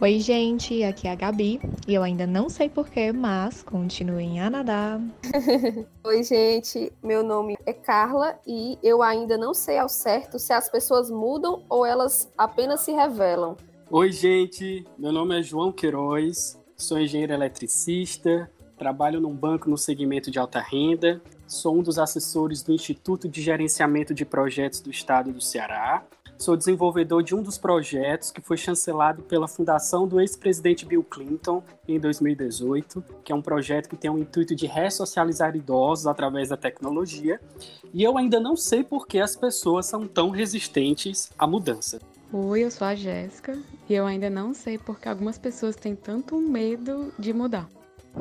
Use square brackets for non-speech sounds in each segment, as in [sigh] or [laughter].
Oi, gente, aqui é a Gabi e eu ainda não sei porquê, mas continuem a nadar. [laughs] Oi, gente, meu nome é Carla e eu ainda não sei ao certo se as pessoas mudam ou elas apenas se revelam. Oi, gente, meu nome é João Queiroz, sou engenheiro eletricista, trabalho num banco no segmento de alta renda, sou um dos assessores do Instituto de Gerenciamento de Projetos do Estado do Ceará Sou desenvolvedor de um dos projetos que foi chancelado pela fundação do ex-presidente Bill Clinton em 2018, que é um projeto que tem o intuito de ressocializar idosos através da tecnologia. E eu ainda não sei por que as pessoas são tão resistentes à mudança. Oi, eu sou a Jéssica e eu ainda não sei porque algumas pessoas têm tanto medo de mudar.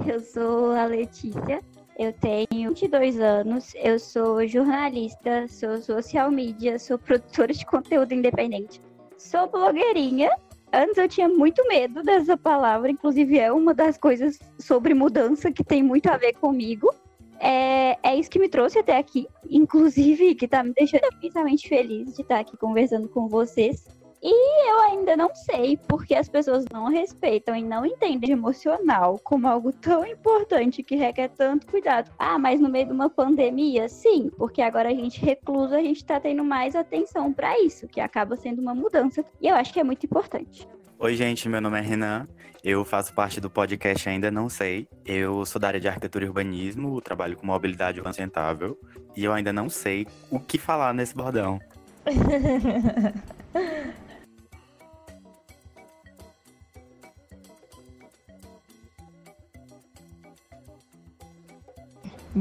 Eu sou a Letícia eu tenho 22 anos, eu sou jornalista, sou social media, sou produtora de conteúdo independente, sou blogueirinha. Antes eu tinha muito medo dessa palavra, inclusive é uma das coisas sobre mudança que tem muito a ver comigo. É, é isso que me trouxe até aqui, inclusive que tá me deixando imensamente feliz de estar aqui conversando com vocês. E eu ainda não sei porque as pessoas não respeitam e não entendem emocional como algo tão importante que requer tanto cuidado. Ah, mas no meio de uma pandemia, sim, porque agora a gente recluso, a gente tá tendo mais atenção para isso, que acaba sendo uma mudança. E eu acho que é muito importante. Oi, gente, meu nome é Renan. Eu faço parte do podcast Ainda Não Sei. Eu sou da área de arquitetura e urbanismo, trabalho com mobilidade sustentável. E eu ainda não sei o que falar nesse bordão. [laughs]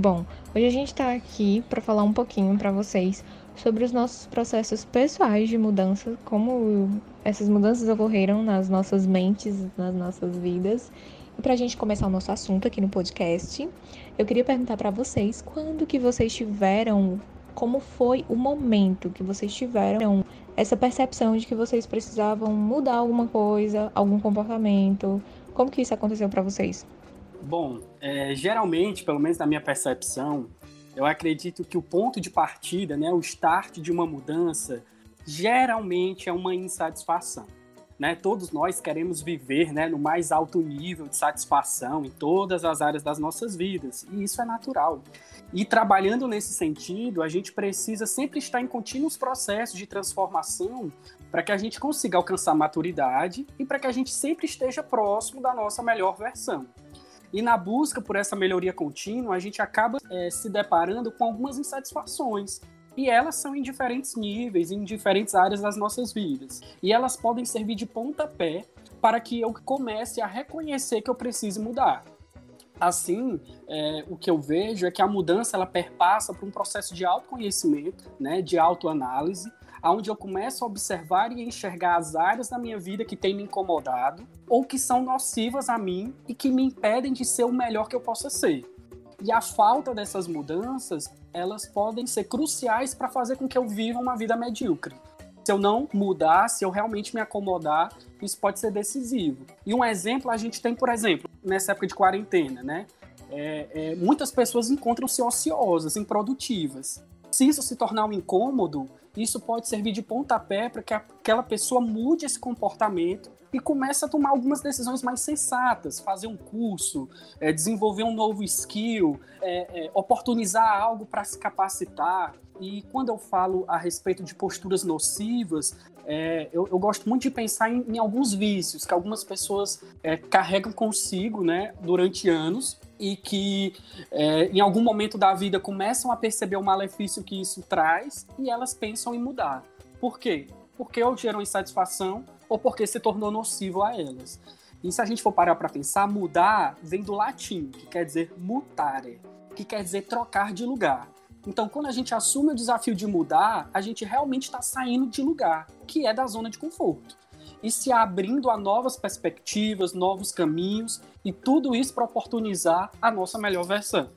Bom, hoje a gente está aqui para falar um pouquinho para vocês sobre os nossos processos pessoais de mudança, como essas mudanças ocorreram nas nossas mentes, nas nossas vidas. E para a gente começar o nosso assunto aqui no podcast, eu queria perguntar para vocês quando que vocês tiveram, como foi o momento que vocês tiveram essa percepção de que vocês precisavam mudar alguma coisa, algum comportamento. Como que isso aconteceu para vocês? Bom, é, geralmente, pelo menos na minha percepção, eu acredito que o ponto de partida, né, o start de uma mudança, geralmente é uma insatisfação. Né? Todos nós queremos viver né, no mais alto nível de satisfação em todas as áreas das nossas vidas, e isso é natural. E trabalhando nesse sentido, a gente precisa sempre estar em contínuos processos de transformação para que a gente consiga alcançar maturidade e para que a gente sempre esteja próximo da nossa melhor versão. E na busca por essa melhoria contínua, a gente acaba é, se deparando com algumas insatisfações. E elas são em diferentes níveis, em diferentes áreas das nossas vidas. E elas podem servir de pontapé para que eu comece a reconhecer que eu preciso mudar. Assim, é, o que eu vejo é que a mudança ela perpassa por um processo de autoconhecimento, né, de autoanálise, onde eu começo a observar e enxergar as áreas da minha vida que têm me incomodado ou que são nocivas a mim e que me impedem de ser o melhor que eu possa ser. E a falta dessas mudanças, elas podem ser cruciais para fazer com que eu viva uma vida medíocre. Se eu não mudar, se eu realmente me acomodar, isso pode ser decisivo. E um exemplo a gente tem, por exemplo, nessa época de quarentena, né? É, é, muitas pessoas encontram-se ociosas, improdutivas. Se isso se tornar um incômodo, isso pode servir de pontapé para que aquela pessoa mude esse comportamento e comece a tomar algumas decisões mais sensatas, fazer um curso, é, desenvolver um novo skill, é, é, oportunizar algo para se capacitar. E quando eu falo a respeito de posturas nocivas, é, eu, eu, gosto muito de pensar em, em, alguns vícios que algumas pessoas é, carregam consigo né, durante anos e que é, em algum momento da vida começam a perceber o malefício que isso traz e elas pensam em mudar. Por quê? Porque ou geram insatisfação ou porque se tornou nocivo a elas. E se a gente for parar para pensar, mudar vem do latim, que quer dizer mutare, que quer dizer trocar de lugar. Então, quando a gente assume o desafio de mudar, a gente realmente está saindo de lugar, que é da zona de conforto e se abrindo a novas perspectivas, novos caminhos e tudo isso para oportunizar a nossa melhor versão.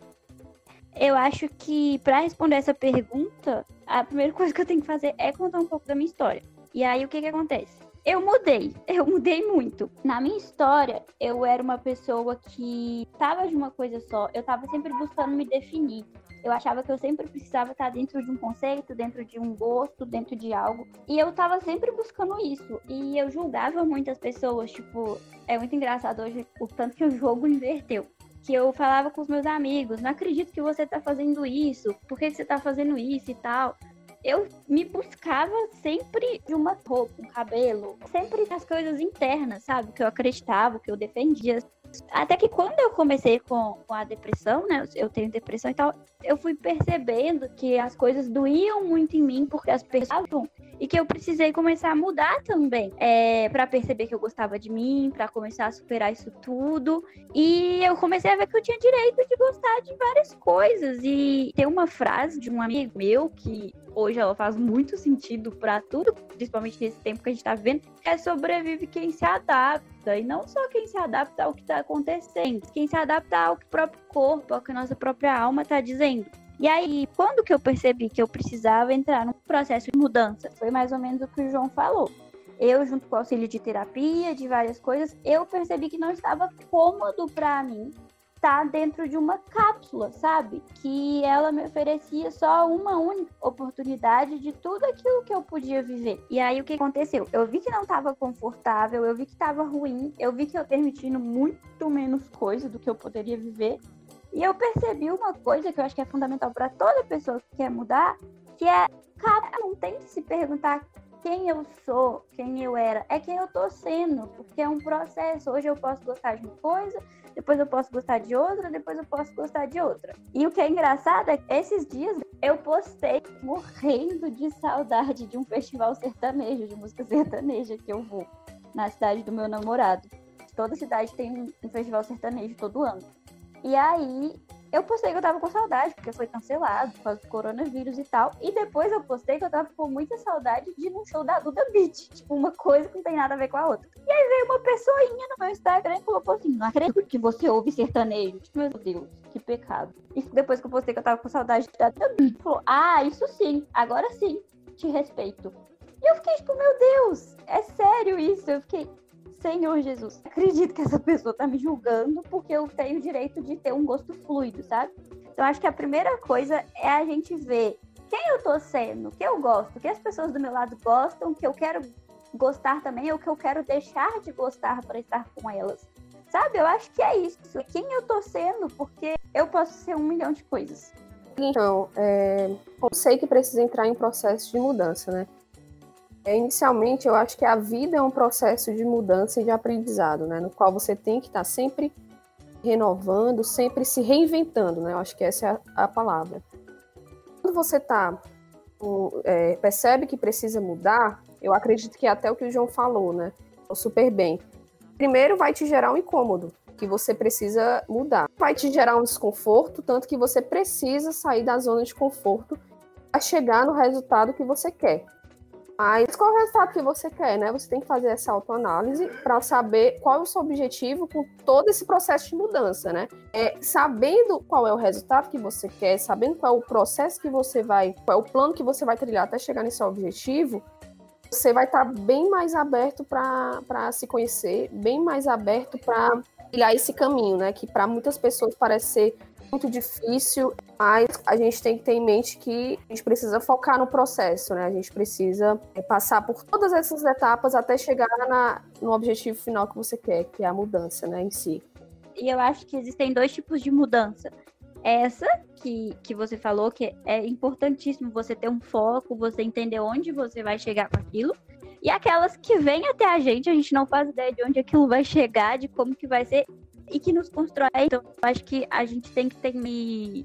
Eu acho que para responder essa pergunta, a primeira coisa que eu tenho que fazer é contar um pouco da minha história. E aí o que que acontece? Eu mudei, [laughs] eu mudei muito. Na minha história, eu era uma pessoa que tava de uma coisa só, eu tava sempre buscando me definir. Eu achava que eu sempre precisava estar dentro de um conceito, dentro de um gosto, dentro de algo. E eu tava sempre buscando isso. E eu julgava muitas pessoas, tipo, é muito engraçado hoje o tanto que o jogo inverteu. Que eu falava com os meus amigos, não acredito que você tá fazendo isso, por que, você tá fazendo isso e tal eu me buscava sempre de uma roupa, um cabelo, sempre as coisas internas, sabe? Que eu acreditava, que eu defendia. Até que quando eu comecei com, com a depressão, né? Eu tenho depressão e tal, eu fui percebendo que as coisas doíam muito em mim porque as pessoas e que eu precisei começar a mudar também, é, para perceber que eu gostava de mim, para começar a superar isso tudo. E eu comecei a ver que eu tinha direito de gostar de várias coisas. E tem uma frase de um amigo meu que hoje ela faz muito sentido para tudo, principalmente nesse tempo que a gente está vivendo, é sobrevive quem se adapta. E não só quem se adapta ao que está acontecendo, quem se adapta ao que o próprio corpo, ao que a nossa própria alma está dizendo. E aí, quando que eu percebi que eu precisava entrar num processo de mudança? Foi mais ou menos o que o João falou. Eu, junto com o auxílio de terapia, de várias coisas, eu percebi que não estava cômodo para mim estar dentro de uma cápsula, sabe? Que ela me oferecia só uma única oportunidade de tudo aquilo que eu podia viver. E aí o que aconteceu? Eu vi que não estava confortável, eu vi que estava ruim, eu vi que eu permitindo muito menos coisa do que eu poderia viver. E eu percebi uma coisa que eu acho que é fundamental para toda pessoa que quer mudar, que é, cara, não tem que se perguntar quem eu sou, quem eu era, é quem eu tô sendo, porque é um processo. Hoje eu posso gostar de uma coisa, depois eu posso gostar de outra, depois eu posso gostar de outra. E o que é engraçado é que esses dias eu postei morrendo de saudade de um festival sertanejo, de música sertaneja que eu vou na cidade do meu namorado. Toda cidade tem um festival sertanejo todo ano. E aí eu postei que eu tava com saudade, porque foi cancelado por causa do coronavírus e tal. E depois eu postei que eu tava com muita saudade de ir num show da Duda Beat. [laughs] Tipo, uma coisa que não tem nada a ver com a outra. E aí veio uma pessoinha no meu Instagram e colocou assim: Não acredito que você ouve sertanejo. Tipo, meu Deus, que pecado. E depois que eu postei que eu tava com saudade da Duda falou: Ah, isso sim, agora sim, te respeito. E eu fiquei tipo, meu Deus, é sério isso? Eu fiquei, Senhor Jesus, acredito que essa pessoa tá me julgando porque eu tenho o direito de ter um gosto fluido, sabe? Então acho que a primeira coisa é a gente ver quem eu tô sendo, o que eu gosto, o que as pessoas do meu lado gostam, o que eu quero gostar também, ou o que eu quero deixar de gostar para estar com elas. Sabe? Eu acho que é isso. Quem eu tô sendo, porque eu posso ser um milhão de coisas. Então, é, eu sei que precisa entrar em processo de mudança, né? É, inicialmente, eu acho que a vida é um processo de mudança e de aprendizado, né? No qual você tem que estar sempre renovando, sempre se reinventando, né? Eu acho que essa é a, a palavra. Quando você tá, é, percebe que precisa mudar, eu acredito que é até o que o João falou, né? Super bem. Primeiro vai te gerar um incômodo, que você precisa mudar. Vai te gerar um desconforto, tanto que você precisa sair da zona de conforto para chegar no resultado que você quer. Mas qual é o resultado que você quer, né? Você tem que fazer essa autoanálise para saber qual é o seu objetivo com todo esse processo de mudança, né? É, sabendo qual é o resultado que você quer, sabendo qual é o processo que você vai, qual é o plano que você vai trilhar até chegar nesse objetivo, você vai estar tá bem mais aberto para se conhecer, bem mais aberto para trilhar esse caminho, né? Que para muitas pessoas parece ser muito difícil, mas a gente tem que ter em mente que a gente precisa focar no processo, né? A gente precisa é, passar por todas essas etapas até chegar na, no objetivo final que você quer, que é a mudança, né, em si. E eu acho que existem dois tipos de mudança. Essa que, que você falou, que é importantíssimo você ter um foco, você entender onde você vai chegar com aquilo. E aquelas que vêm até a gente, a gente não faz ideia de onde aquilo vai chegar, de como que vai ser e que nos constrói. Então, acho que a gente tem que ter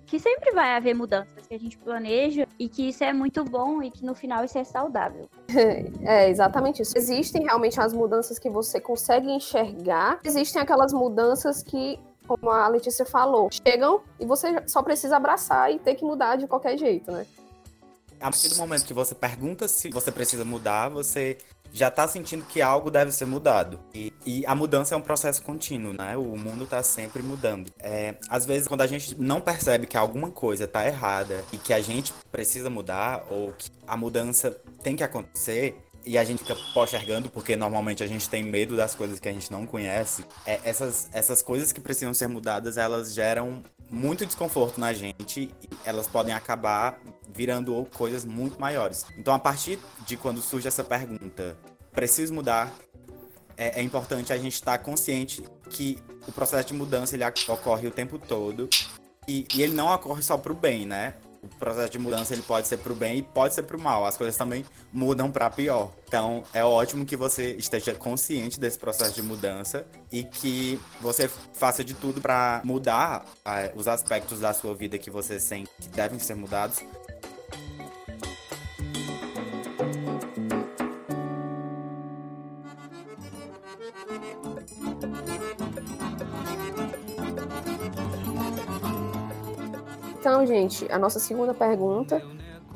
que sempre vai haver mudanças que a gente planeja e que isso é muito bom e que no final isso é saudável. [laughs] É exatamente isso. Existem realmente as mudanças que você consegue enxergar, existem aquelas mudanças que como a Letícia falou, chegam e você só precisa abraçar e ter que mudar de qualquer jeito, né? A partir do momento que você pergunta se você precisa mudar, você já está sentindo que algo deve ser mudado. E, e, a mudança é um processo contínuo, né? O mundo está sempre mudando. É, às vezes, quando a gente não percebe que alguma coisa está errada e que a gente precisa mudar ou que a mudança tem que acontecer, e a gente fica postergando porque normalmente a gente tem medo das coisas que a gente não conhece, é, essas, essas coisas que precisam ser mudadas, elas geram muito desconforto na gente elas podem acabar virando coisas muito maiores. Então, a partir de quando surge essa pergunta, preciso mudar, é, é importante a gente estar consciente que o processo de mudança ele ocorre o tempo todo e, e ele não ocorre só para o bem, né? O processo de mudança ele pode ser para o bem e pode ser para o mal. As coisas também mudam para pior. Então é ótimo que você esteja consciente desse processo de mudança e que você faça de tudo para mudar uh, os aspectos da sua vida que você sente que devem ser mudados Então, gente, a nossa segunda pergunta,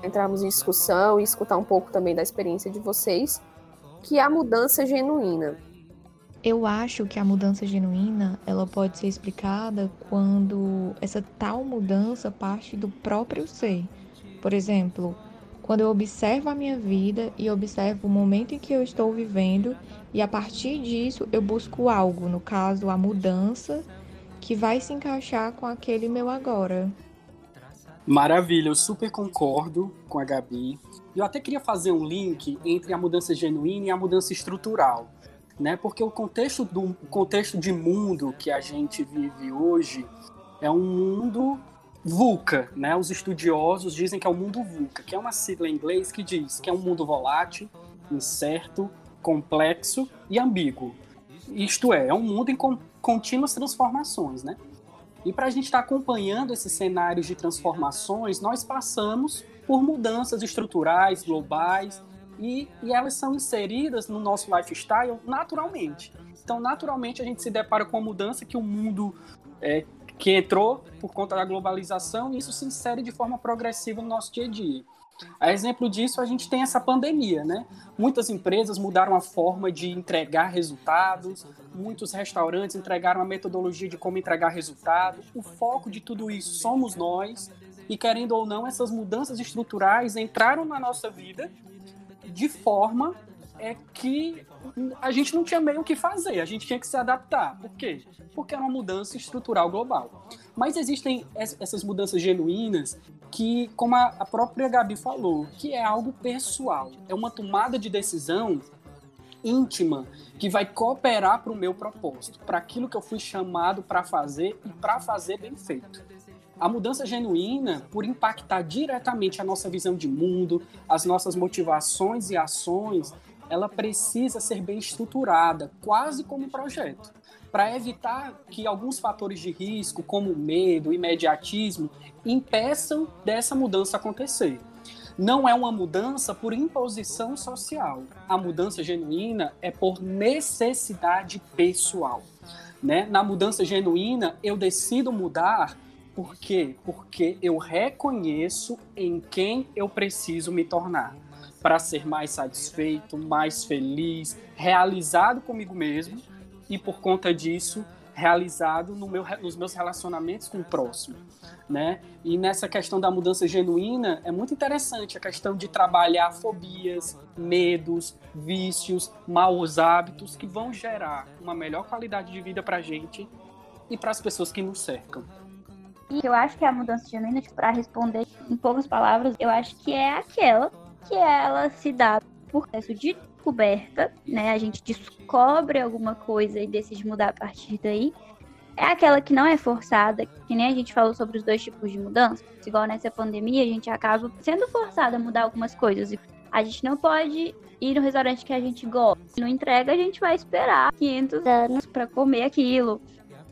entrarmos em discussão e escutar um pouco também da experiência de vocês, que é a mudança genuína. Eu acho que a mudança genuína, ela pode ser explicada quando essa tal mudança parte do próprio ser. Por exemplo, quando eu observo a minha vida e observo o momento em que eu estou vivendo e a partir disso eu busco algo, no caso a mudança, que vai se encaixar com aquele meu agora. Maravilha, eu super concordo com a Gabi. Eu até queria fazer um link entre a mudança genuína e a mudança estrutural, né? Porque o contexto do o contexto de mundo que a gente vive hoje é um mundo VUCA, né? Os estudiosos dizem que é o um mundo VUCA, que é uma sigla em inglês que diz que é um mundo volátil, incerto, complexo e ambíguo. Isto é, é um mundo em contínuas transformações, né? E para a gente estar tá acompanhando esses cenários de transformações, nós passamos por mudanças estruturais, globais, e, e, elas são inseridas no nosso lifestyle naturalmente. Então, naturalmente, a gente se depara com a mudança que o mundo é, que entrou por conta da globalização, e isso se insere de forma progressiva no nosso dia a dia. A exemplo disso, a gente tem essa pandemia, né? Muitas empresas mudaram a forma de entregar resultados, muitos restaurantes entregaram a metodologia de como entregar resultado. O foco de tudo isso somos nós, e querendo ou não, essas mudanças estruturais entraram na nossa vida de forma é que a gente não tinha meio o que fazer, a gente tinha que se adaptar. Por quê? Porque era uma mudança estrutural global. Mas existem essas mudanças genuínas que, como a própria Gabi falou, que é algo pessoal, é uma tomada de decisão íntima que vai cooperar para o meu propósito, para aquilo que eu fui chamado para fazer e para fazer bem feito. A mudança genuína, por impactar diretamente a nossa visão de mundo, as nossas motivações e ações, ela precisa ser bem estruturada, quase como um projeto, para evitar que alguns fatores de risco, como medo, imediatismo, impeçam dessa mudança acontecer. Não é uma mudança por imposição social. A mudança genuína é por necessidade pessoal. Né? Na mudança genuína, eu decido mudar por quê? Porque eu reconheço em quem eu preciso me tornar para ser mais satisfeito, mais feliz, realizado comigo mesmo e por conta disso realizado no meu, nos meus relacionamentos com o próximo, né? E nessa questão da mudança genuína é muito interessante a questão de trabalhar fobias, medos, vícios, maus hábitos que vão gerar uma melhor qualidade de vida para a gente e para as pessoas que nos cercam. E eu acho que a mudança genuína, tipo, para responder em poucas palavras, eu acho que é aquela que ela se dá por processo de descoberta, né? A gente descobre alguma coisa e decide mudar a partir daí. É aquela que não é forçada, que nem a gente falou sobre os dois tipos de mudança. Igual nessa pandemia, a gente acaba sendo forçada a mudar algumas coisas. A gente não pode ir no restaurante que a gente gosta. Se não entrega, a gente vai esperar 500 anos para comer aquilo.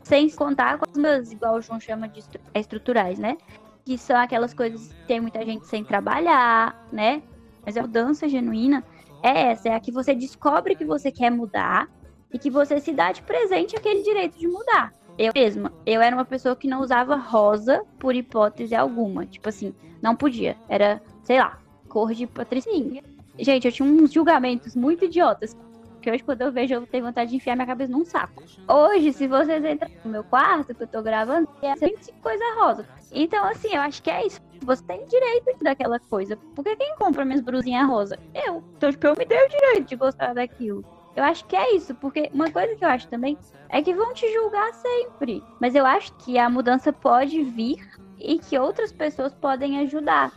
Sem contar com as mudanças, igual o João chama de estruturais, né? Que são aquelas coisas que tem muita gente sem trabalhar, né? Mas a mudança genuína é essa, é a que você descobre que você quer mudar e que você se dá de presente aquele direito de mudar. Eu mesma, eu era uma pessoa que não usava rosa por hipótese alguma. Tipo assim, não podia. Era, sei lá, cor de patricinha. Gente, eu tinha uns julgamentos muito idiotas. Que hoje, quando eu vejo, eu tenho vontade de enfiar minha cabeça num saco. Hoje, se vocês entrarem no meu quarto, que eu tô gravando, é sempre coisa rosa. Então, assim, eu acho que é isso. Você tem direito daquela coisa. Porque quem compra minhas brusinhas rosa? Eu. Então, tipo, eu me dei o direito de gostar daquilo. Eu acho que é isso, porque uma coisa que eu acho também é que vão te julgar sempre. Mas eu acho que a mudança pode vir e que outras pessoas podem ajudar.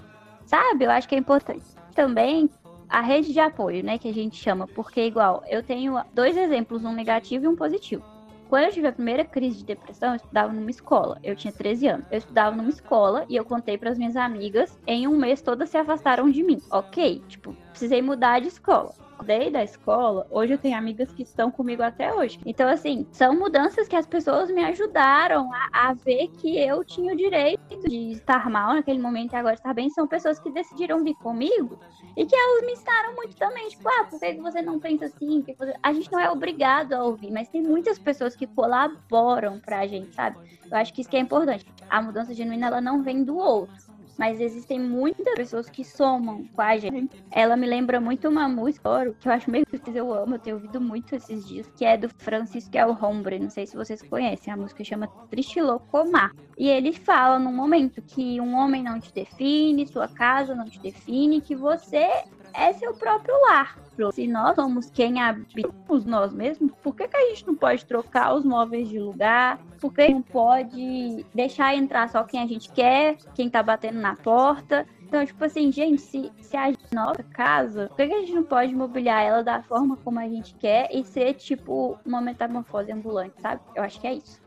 Sabe? Eu acho que é importante. Também a rede de apoio, né, que a gente chama, porque igual, eu tenho dois exemplos, um negativo e um positivo. Quando eu tive a primeira crise de depressão, eu estudava numa escola. Eu tinha 13 anos. Eu estudava numa escola e eu contei para as minhas amigas. Em um mês, todas se afastaram de mim. Ok, tipo, precisei mudar de escola mudei da escola, hoje eu tenho amigas que estão comigo até hoje. Então, assim, são mudanças que as pessoas me ajudaram a, a ver que eu tinha o direito de estar mal naquele momento e agora estar bem. São pessoas que decidiram vir comigo e que elas me ensinaram muito também. Tipo, ah, por que você não pensa assim? A gente não é obrigado a ouvir, mas tem muitas pessoas que colaboram pra gente, sabe? Eu acho que isso que é importante. A mudança genuína, ela não vem do outro mas existem muitas pessoas que somam com a gente. Ela me lembra muito uma música que eu acho meio que eu amo, eu tenho ouvido muito esses dias, que é do Francisco El Hombre, não sei se vocês conhecem, a música chama Triste Locomar. E ele fala num momento que um homem não te define, sua casa não te define, que você é seu próprio lar. Se nós somos quem habitamos nós mesmos, por que, que a gente não pode trocar os móveis de lugar? Por que não pode deixar entrar só quem a gente quer, quem tá batendo na porta? Então, tipo assim, gente, se, se a nossa casa, por que, a gente não pode mobiliar ela da forma como a gente quer e ser, tipo, uma metamorfose ambulante, sabe? Eu acho que é isso.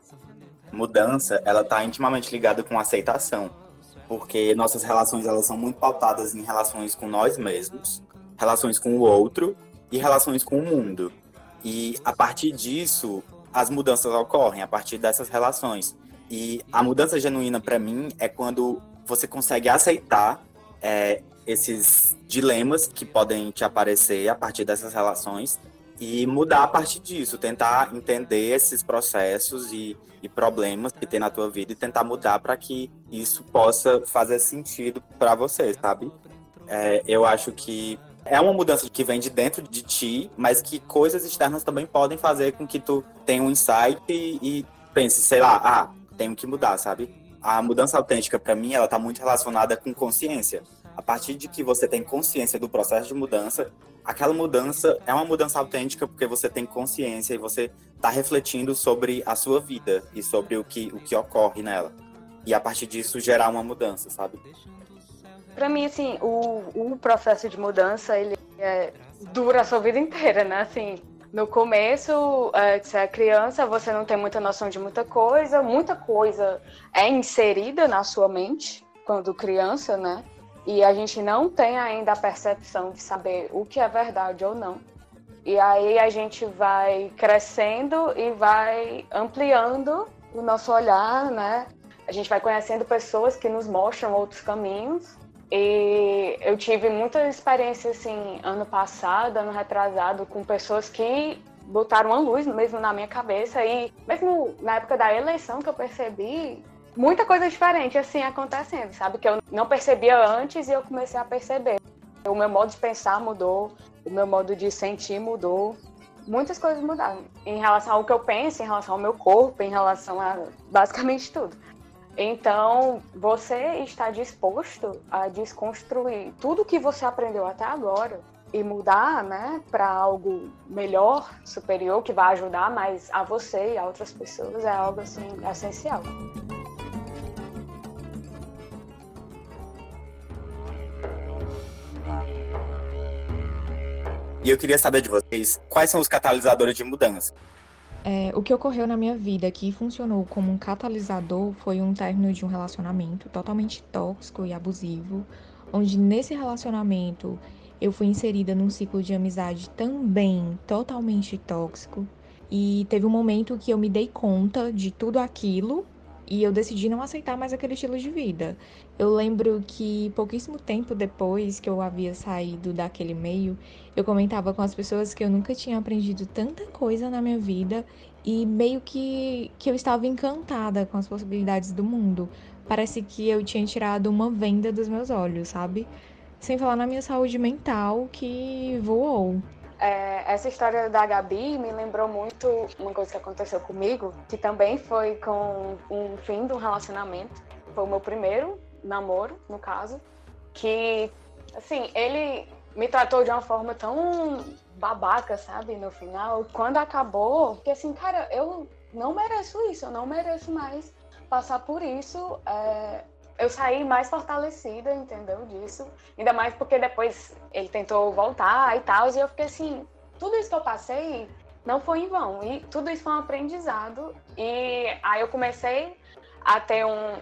Mudança, ela tá intimamente ligada com aceitação porque nossas relações elas são muito pautadas em relações com nós mesmos, relações com o outro e relações com o mundo. E a partir disso, as mudanças ocorrem a partir dessas relações. E a mudança genuína para mim é quando você consegue aceitar é, esses dilemas que podem te aparecer a partir dessas relações e mudar a partir disso, tentar entender esses processos e, e problemas que tem na tua vida e tentar mudar para que isso possa fazer sentido para você, sabe? É, eu acho que é uma mudança que vem de dentro de ti, mas que coisas externas também podem fazer com que tu tenha um insight e, e pense, sei lá, ah, tenho que mudar, sabe? A mudança autêntica, para mim, ela tá muito relacionada com consciência. A partir de que você tem consciência do processo de mudança, aquela mudança é uma mudança autêntica porque você tem consciência e você está refletindo sobre a sua vida e sobre o que, o que ocorre nela. E a partir disso gerar uma mudança, sabe? Para mim, assim, o, o processo de mudança, ele é, dura a sua vida inteira, né? Assim, no começo, é, você é criança, você não tem muita noção de muita coisa, muita coisa é inserida na sua mente quando criança, né? E a gente não tem ainda a percepção de saber o que é verdade ou não. E aí a gente vai crescendo e vai ampliando o nosso olhar, né? A gente vai conhecendo pessoas que nos mostram outros caminhos. E eu tive muita experiência assim ano passado, ano retrasado, com pessoas que botaram uma luz mesmo na minha cabeça e mesmo na época da eleição que eu percebi muita coisa diferente assim acontecendo, sabe? Que eu não percebia antes e eu comecei a perceber. O meu modo de pensar mudou, o meu modo de sentir mudou. Muitas coisas mudaram em relação ao que eu penso, em relação ao meu corpo, em relação a basicamente tudo. Então, você está disposto a desconstruir tudo que você aprendeu até agora e mudar, né, para algo melhor, superior, que vai ajudar mais a você e a outras pessoas é algo assim essencial. E eu queria saber de vocês quais são os catalisadores de mudança. É, o que ocorreu na minha vida que funcionou como um catalisador foi um término de um relacionamento totalmente tóxico e abusivo, onde nesse relacionamento eu fui inserida num ciclo de amizade também totalmente tóxico. E teve um momento que eu me dei conta de tudo aquilo e eu decidi não aceitar mais aquele estilo de vida. Eu lembro que pouquíssimo tempo depois que eu havia saído daquele meio, eu comentava com as pessoas que eu nunca tinha aprendido tanta coisa na minha vida e meio que, que eu estava encantada com as possibilidades do mundo. Parece que eu tinha tirado uma venda dos meus olhos, sabe? Sem falar na minha saúde mental que voou. É, essa história da Gabi me lembrou muito uma coisa que aconteceu comigo, que também foi com um fim de um relacionamento. Foi o meu primeiro namoro, no caso, que, assim, ele me tratou de uma forma tão babaca, sabe, no final. Quando acabou, que assim, cara, eu não mereço isso, eu não mereço mais passar por isso. É... Eu saí mais fortalecida, entendeu, disso. Ainda mais porque depois ele tentou voltar e tal, e eu fiquei assim, tudo isso que eu passei não foi em vão. E tudo isso foi um aprendizado. E aí eu comecei a ter um,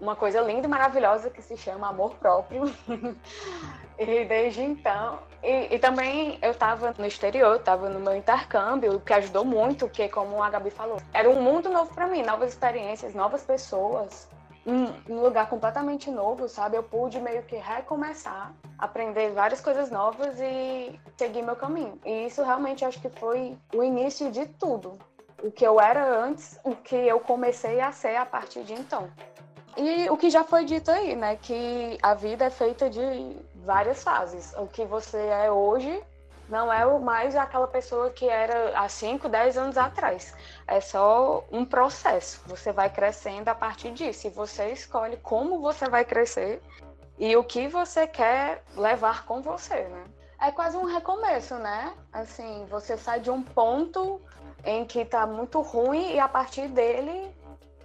uma coisa linda e maravilhosa que se chama amor próprio. [laughs] e desde então. E, e também eu estava no exterior, estava no meu intercâmbio, que ajudou muito, porque, como a Gabi falou, era um mundo novo para mim, novas experiências, novas pessoas. Um, um lugar completamente novo, sabe? Eu pude meio que recomeçar, aprender várias coisas novas e seguir meu caminho. E isso realmente acho que foi o início de tudo. O que eu era antes, o que eu comecei a ser a partir de então. E o que já foi dito aí, né? Que a vida é feita de várias fases. O que você é hoje não é mais aquela pessoa que era há 5, 10 anos atrás. É só um processo. Você vai crescendo a partir disso. E você escolhe como você vai crescer e o que você quer levar com você, né? É quase um recomeço, né? Assim, você sai de um ponto em que tá muito ruim e a partir dele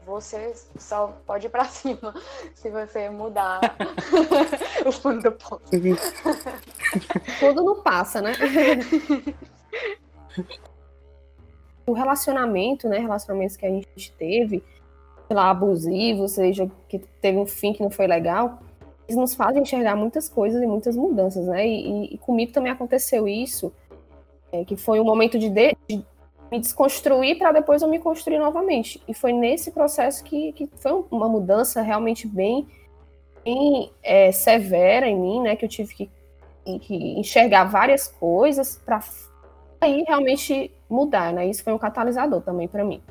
você só pode ir para [laughs] cima se você mudar [laughs] o fundo do poço. Tudo não passa, né? [laughs] o relacionamento, né? Relacionamentos que a gente teve, sei lá, abusivo, ou seja, que teve um fim que não foi legal, eles nos fazem enxergar muitas coisas e muitas mudanças, né? E, e comigo também aconteceu isso, é, que foi um momento de, de, me desconstruir para depois eu me construir novamente. E foi nesse processo que, que foi uma mudança realmente bem, bem é, severa em mim, né? Que eu tive que, que enxergar várias coisas para aí realmente mudar, né? Isso foi um catalisador também para mim.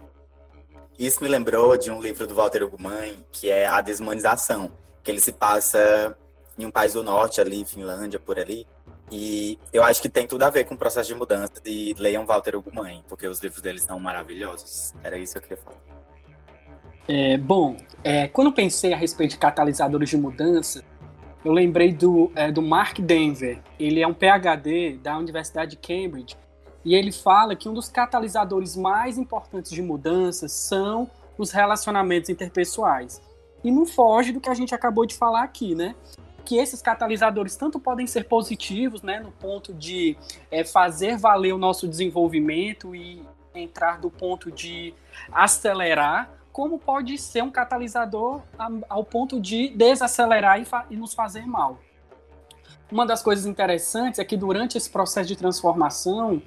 Isso me lembrou de um livro do Walter Ugumãe, que é A Desumanização, que ele se passa em um país do norte ali, Finlândia, por ali, e eu acho que tem tudo a ver com o processo de mudança de leiam Walter Ugumãe, porque os livros dele são maravilhosos. Era isso que eu queria falar. É, bom, é, quando pensei a respeito de catalisadores de mudança, eu lembrei do, é, do Mark Denver. Ele é um PhD da Universidade de Cambridge e ele fala que um dos catalisadores mais importantes de mudanças são os relacionamentos interpessoais. E não foge do que a gente acabou de falar aqui, né? Que esses catalisadores tanto podem ser positivos, né, no ponto de é, fazer valer o nosso desenvolvimento e entrar do ponto de acelerar, como pode ser um catalisador ao ponto de desacelerar e, e nos fazer mal. Uma das coisas interessantes é que durante esse processo de transformação,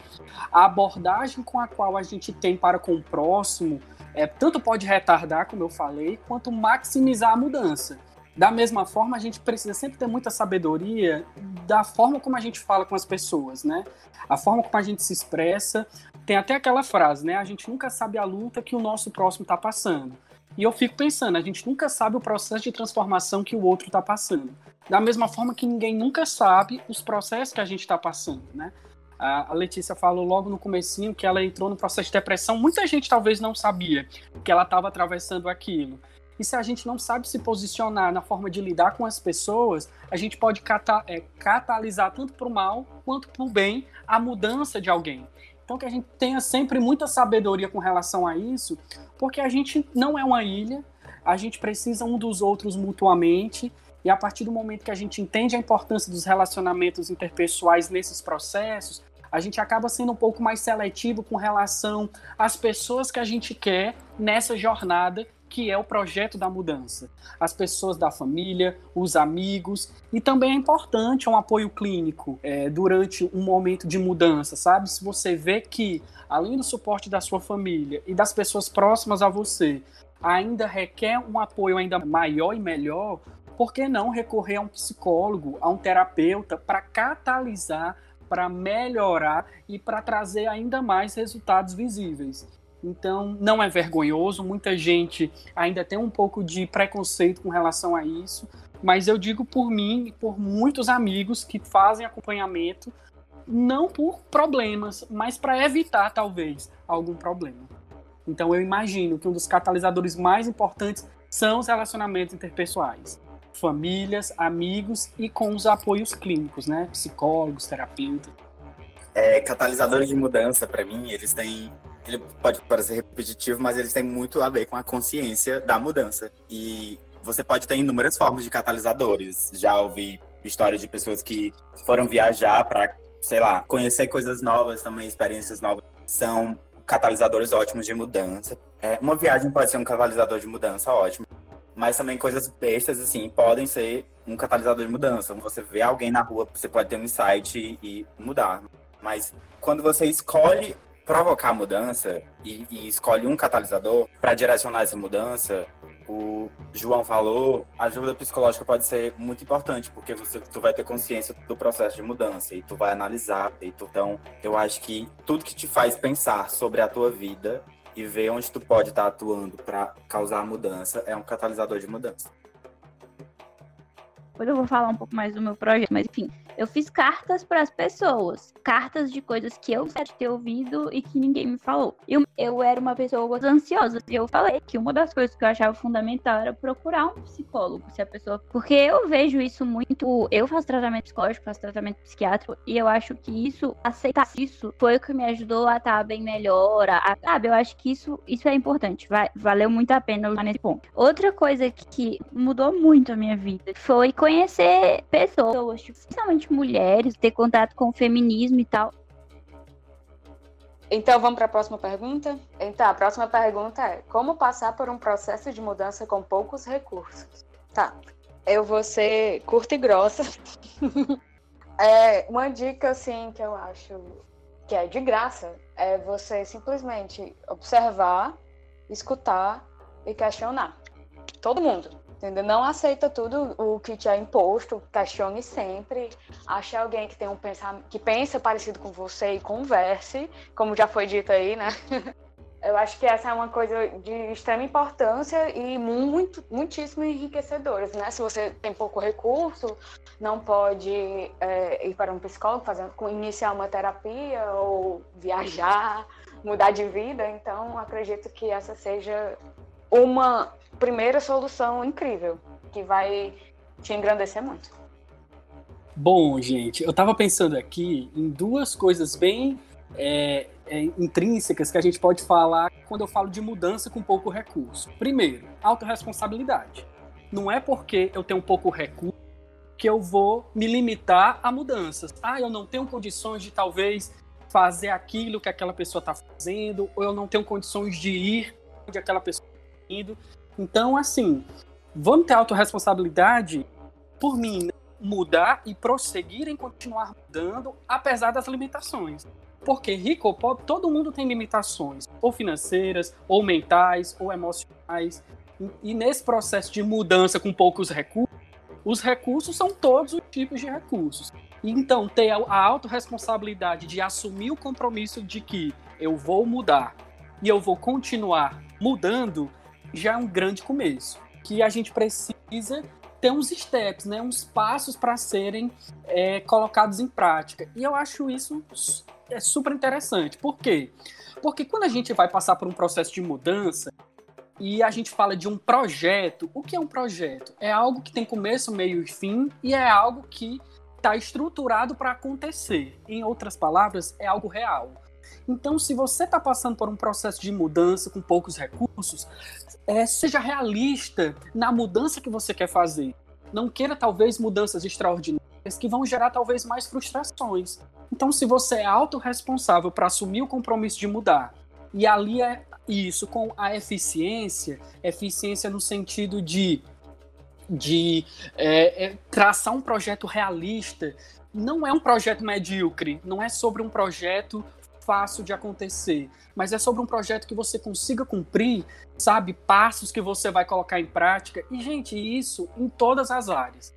a abordagem com a qual a gente tem para com o próximo é, tanto pode retardar, como eu falei, quanto maximizar a mudança. Da mesma forma, a gente precisa sempre ter muita sabedoria da forma como a gente fala com as pessoas, né? A forma como a gente se expressa. Tem até aquela frase, né? A gente nunca sabe a luta que o nosso próximo está passando. E eu fico pensando, a gente nunca sabe o processo de transformação que o outro está passando. Da mesma forma que ninguém nunca sabe os processos que a gente está passando, né? A Letícia falou logo no comecinho que ela entrou no processo de depressão. Muita gente talvez não sabia que ela estava atravessando aquilo. E se a gente não sabe se posicionar na forma de lidar com as pessoas, a gente pode cata é, catalisar tanto para o mal quanto para o bem a mudança de alguém. Então que a gente tenha sempre muita sabedoria com relação a isso, porque a gente não é uma ilha, a gente precisa um dos outros mutuamente, e a partir do momento que a gente entende a importância dos relacionamentos interpessoais nesses processos, a gente acaba sendo um pouco mais seletivo com relação às pessoas que a gente quer nessa jornada que é o projeto da mudança. As pessoas da família, os amigos, e também é importante um apoio clínico é, durante um momento de mudança, sabe? Se você vê que, além do suporte da sua família e das pessoas próximas a você, ainda requer um apoio ainda maior e melhor, por que não recorrer a um psicólogo, a um terapeuta, para catalisar, para melhorar e para trazer ainda mais resultados visíveis? Então, não é vergonhoso. Muita gente ainda tem um pouco de preconceito com relação a isso. Mas eu digo por mim e por muitos amigos que fazem acompanhamento, não por problemas, mas para evitar, talvez, algum problema. Então, eu imagino que um dos catalisadores mais importantes são os relacionamentos interpessoais. famílias, amigos e com os apoios clínicos, né? Psicólogos, terapeutas. É, catalisadores de mudança, para mim, eles têm. Ele pode parecer repetitivo, mas eles têm muito a ver com a consciência da mudança. E você pode ter inúmeras formas de catalisadores. Já ouvi histórias de pessoas que foram viajar para, sei lá, conhecer coisas novas também, experiências novas. São catalisadores ótimos de mudança. É, uma viagem pode ser um catalisador de mudança ótimo. Mas também coisas bestas, assim, podem ser um catalisador de mudança. Você vê alguém na rua, você pode ter um insight e mudar. Mas quando você escolhe provocar mudança e, e escolhe um catalisador para direcionar essa mudança, o João falou, a ajuda psicológica pode ser muito importante, porque você tu vai ter consciência do processo de mudança e tu vai analisar. E tu, então, eu acho que tudo que te faz pensar sobre a tua vida e ver onde tu pode estar atuando para causar a mudança é um catalisador de mudança. Depois eu vou falar um pouco mais do meu projeto, mas enfim, eu fiz cartas para as pessoas, cartas de coisas que eu quero ter ouvido e que ninguém me falou. Eu, eu era uma pessoa ansiosa e eu falei que uma das coisas que eu achava fundamental era procurar um psicólogo, se a pessoa, porque eu vejo isso muito, eu faço tratamento psicológico, faço tratamento psiquiátrico e eu acho que isso, aceitar isso foi o que me ajudou a estar bem melhor, a, sabe? Eu acho que isso, isso é importante, vai, valeu muito a pena nesse ponto. Outra coisa que mudou muito a minha vida foi conhecer pessoas, tipo, principalmente mulheres, ter contato com o feminismo e tal. Então vamos para a próxima pergunta? Então, a próxima pergunta é: como passar por um processo de mudança com poucos recursos? Tá. Eu vou ser curta e grossa. [laughs] é, uma dica assim que eu acho que é de graça é você simplesmente observar, escutar e questionar. Todo mundo entendeu? Não aceita tudo o que te é imposto, questione sempre, ache alguém que tem um pensamento, que pensa parecido com você e converse, como já foi dito aí, né? [laughs] Eu acho que essa é uma coisa de extrema importância e muito, muitíssimo enriquecedora, né? Se você tem pouco recurso, não pode é, ir para um psicólogo, fazer, iniciar uma terapia ou viajar, mudar de vida, então acredito que essa seja uma primeira solução incrível, que vai te engrandecer muito. Bom, gente, eu estava pensando aqui em duas coisas bem é, é, intrínsecas que a gente pode falar quando eu falo de mudança com pouco recurso. Primeiro, autorresponsabilidade. Não é porque eu tenho pouco recurso que eu vou me limitar a mudanças. Ah, eu não tenho condições de talvez fazer aquilo que aquela pessoa está fazendo, ou eu não tenho condições de ir onde aquela pessoa está indo. Então, assim, vamos ter autorresponsabilidade por mim, mudar e prosseguir em continuar mudando, apesar das limitações. Porque rico ou pobre, todo mundo tem limitações, ou financeiras, ou mentais, ou emocionais. E nesse processo de mudança com poucos recursos, os recursos são todos os tipos de recursos. Então, ter a autorresponsabilidade de assumir o compromisso de que eu vou mudar e eu vou continuar mudando já é um grande começo. Que a gente precisa ter uns steps, né, uns passos para serem é, colocados em prática. E eu acho isso é super interessante. Por quê? Porque quando a gente vai passar por um processo de mudança e a gente fala de um projeto, o que é um projeto? É algo que tem começo, meio e fim e é algo que está estruturado para acontecer. Em outras palavras, é algo real. Então, se você está passando por um processo de mudança com poucos recursos, é, seja realista na mudança que você quer fazer. Não queira, talvez, mudanças extraordinárias que vão gerar, talvez, mais frustrações. Então, se você é autorresponsável para assumir o compromisso de mudar e ali é isso com a eficiência, eficiência no sentido de, de é, é, traçar um projeto realista, não é um projeto medíocre, não é sobre um projeto fácil de acontecer, mas é sobre um projeto que você consiga cumprir, sabe? Passos que você vai colocar em prática. E, gente, isso em todas as áreas.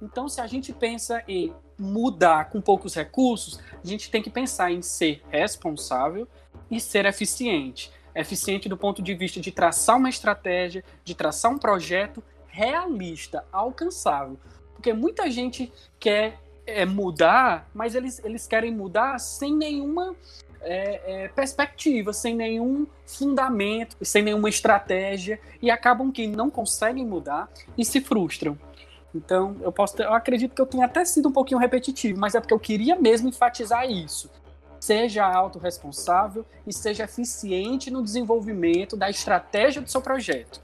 Então, se a gente pensa em mudar com poucos recursos, a gente tem que pensar em ser responsável e ser eficiente. Eficiente do ponto de vista de traçar uma estratégia, de traçar um projeto realista, alcançável. Porque muita gente quer é, mudar, mas eles, eles querem mudar sem nenhuma é, é, perspectiva, sem nenhum fundamento, sem nenhuma estratégia, e acabam que não conseguem mudar e se frustram. Então, eu posso ter, eu acredito que eu tenha até sido um pouquinho repetitivo, mas é porque eu queria mesmo enfatizar isso. Seja autorresponsável e seja eficiente no desenvolvimento da estratégia do seu projeto.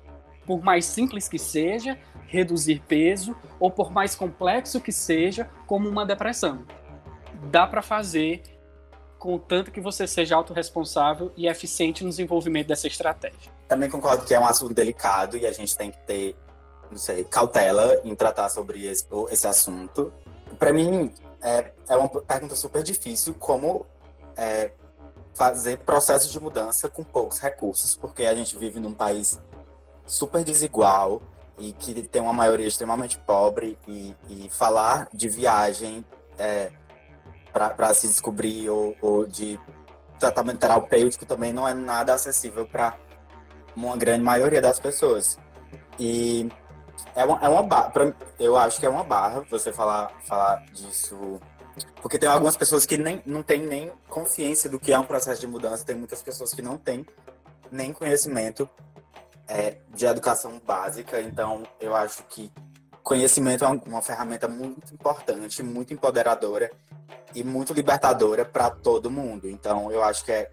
Por mais simples que seja, reduzir peso, ou por mais complexo que seja, como uma depressão. Dá para fazer contanto que você seja autorresponsável e eficiente no desenvolvimento dessa estratégia. Também concordo que é um assunto delicado e a gente tem que ter, não sei, cautela em tratar sobre esse, esse assunto. Para mim, é, é uma pergunta super difícil como é, fazer processos de mudança com poucos recursos, porque a gente vive num país super desigual e que tem uma maioria extremamente pobre e, e falar de viagem é, para se descobrir ou, ou, de tratamento terapêutico também não é nada acessível para uma grande maioria das pessoas. E é uma, é uma barra, eu acho que é uma barra você falar, falar disso, porque tem algumas pessoas que nem, não têm nem consciência do que é um processo de mudança, tem muitas pessoas que não têm nem conhecimento é, de educação básica, então eu acho que conhecimento é uma ferramenta muito importante, muito empoderadora e muito libertadora para todo mundo. Então, eu acho que é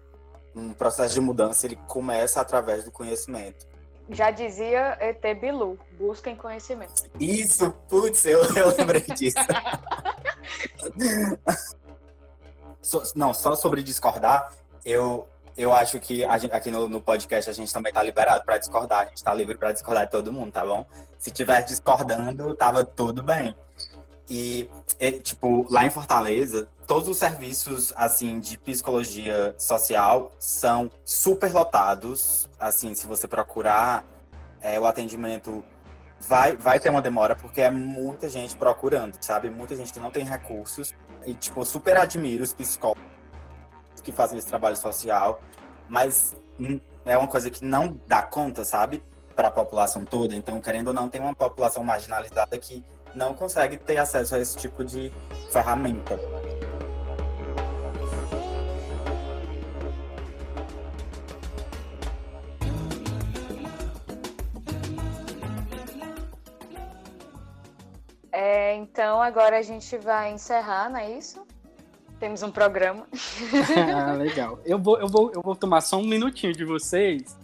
um processo de mudança, ele começa através do conhecimento. Já dizia ET Bilu, busquem conhecimento. Isso, putz, eu, [laughs] eu lembrei disso. [laughs] so, não, só sobre discordar, eu eu acho que gente, aqui no, no, podcast a gente também tá liberado para discordar. A gente tá livre para discordar de todo mundo, tá bom? Se tiver discordando, tava tudo bem. E, e, tipo, lá em Fortaleza, todos os serviços, assim, de psicologia social são super lotados. Assim, se você procurar é, o atendimento, vai, vai ter uma demora, porque é muita gente procurando, sabe? Muita gente que não tem recursos. E, tipo, super admiro os psicólogos que fazem esse trabalho social, mas é uma coisa que não dá conta, sabe? Para a população toda. Então, querendo ou não, tem uma população marginalizada que não consegue ter acesso a esse tipo de ferramenta. É, então agora a gente vai encerrar, não é isso? Temos um programa. [laughs] ah, legal. Eu vou, eu, vou, eu vou tomar só um minutinho de vocês,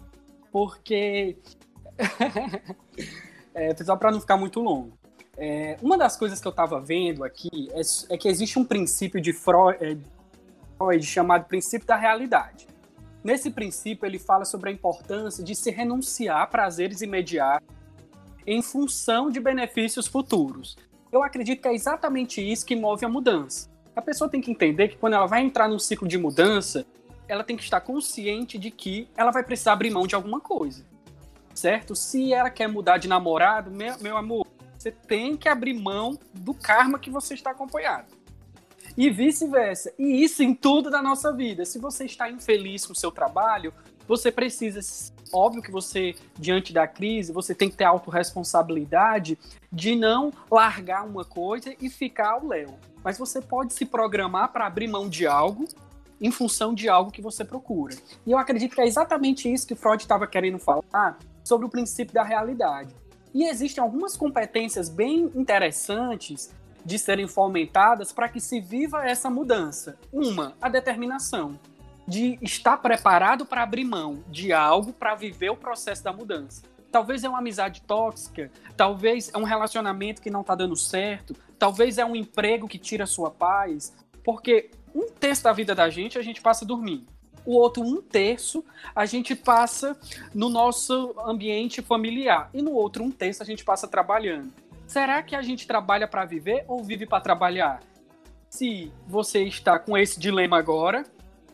porque. [laughs] é, só para não ficar muito longo. É, uma das coisas que eu estava vendo aqui é, é, que existe um princípio de Freud, é, Freud chamado princípio da realidade. Nesse princípio, ele fala sobre a importância de se renunciar a prazeres imediatos em função de benefícios futuros. Eu acredito que é exatamente isso que move a mudança. A pessoa tem que entender que quando ela vai entrar num ciclo de mudança, ela tem que estar consciente de que ela vai precisar abrir mão de alguma coisa. Certo? Se ela quer mudar de namorado, meu, meu amor, você tem que abrir mão do karma que você está acompanhado. E vice-versa. E isso em tudo da nossa vida. Se você está infeliz com o seu trabalho, você precisa, óbvio que você, diante da crise, você tem que ter autorresponsabilidade de não largar uma coisa e ficar ao léu mas você pode se programar para abrir mão de algo em função de algo que você procura. E eu acredito que é exatamente isso que Freud estava querendo falar sobre o princípio da realidade. E existem algumas competências bem interessantes de serem fomentadas para que se viva essa mudança. Uma, a determinação de estar preparado para abrir mão de algo para viver o processo da mudança. Talvez é uma amizade tóxica, talvez é um relacionamento que não está dando certo, talvez é um emprego que tira sua paz, porque um terço da vida da gente a gente passa dormindo. O outro um terço a gente passa no nosso ambiente familiar. E no outro um terço a gente passa trabalhando. Será que a gente trabalha para viver ou vive para trabalhar? Se você está com esse dilema agora,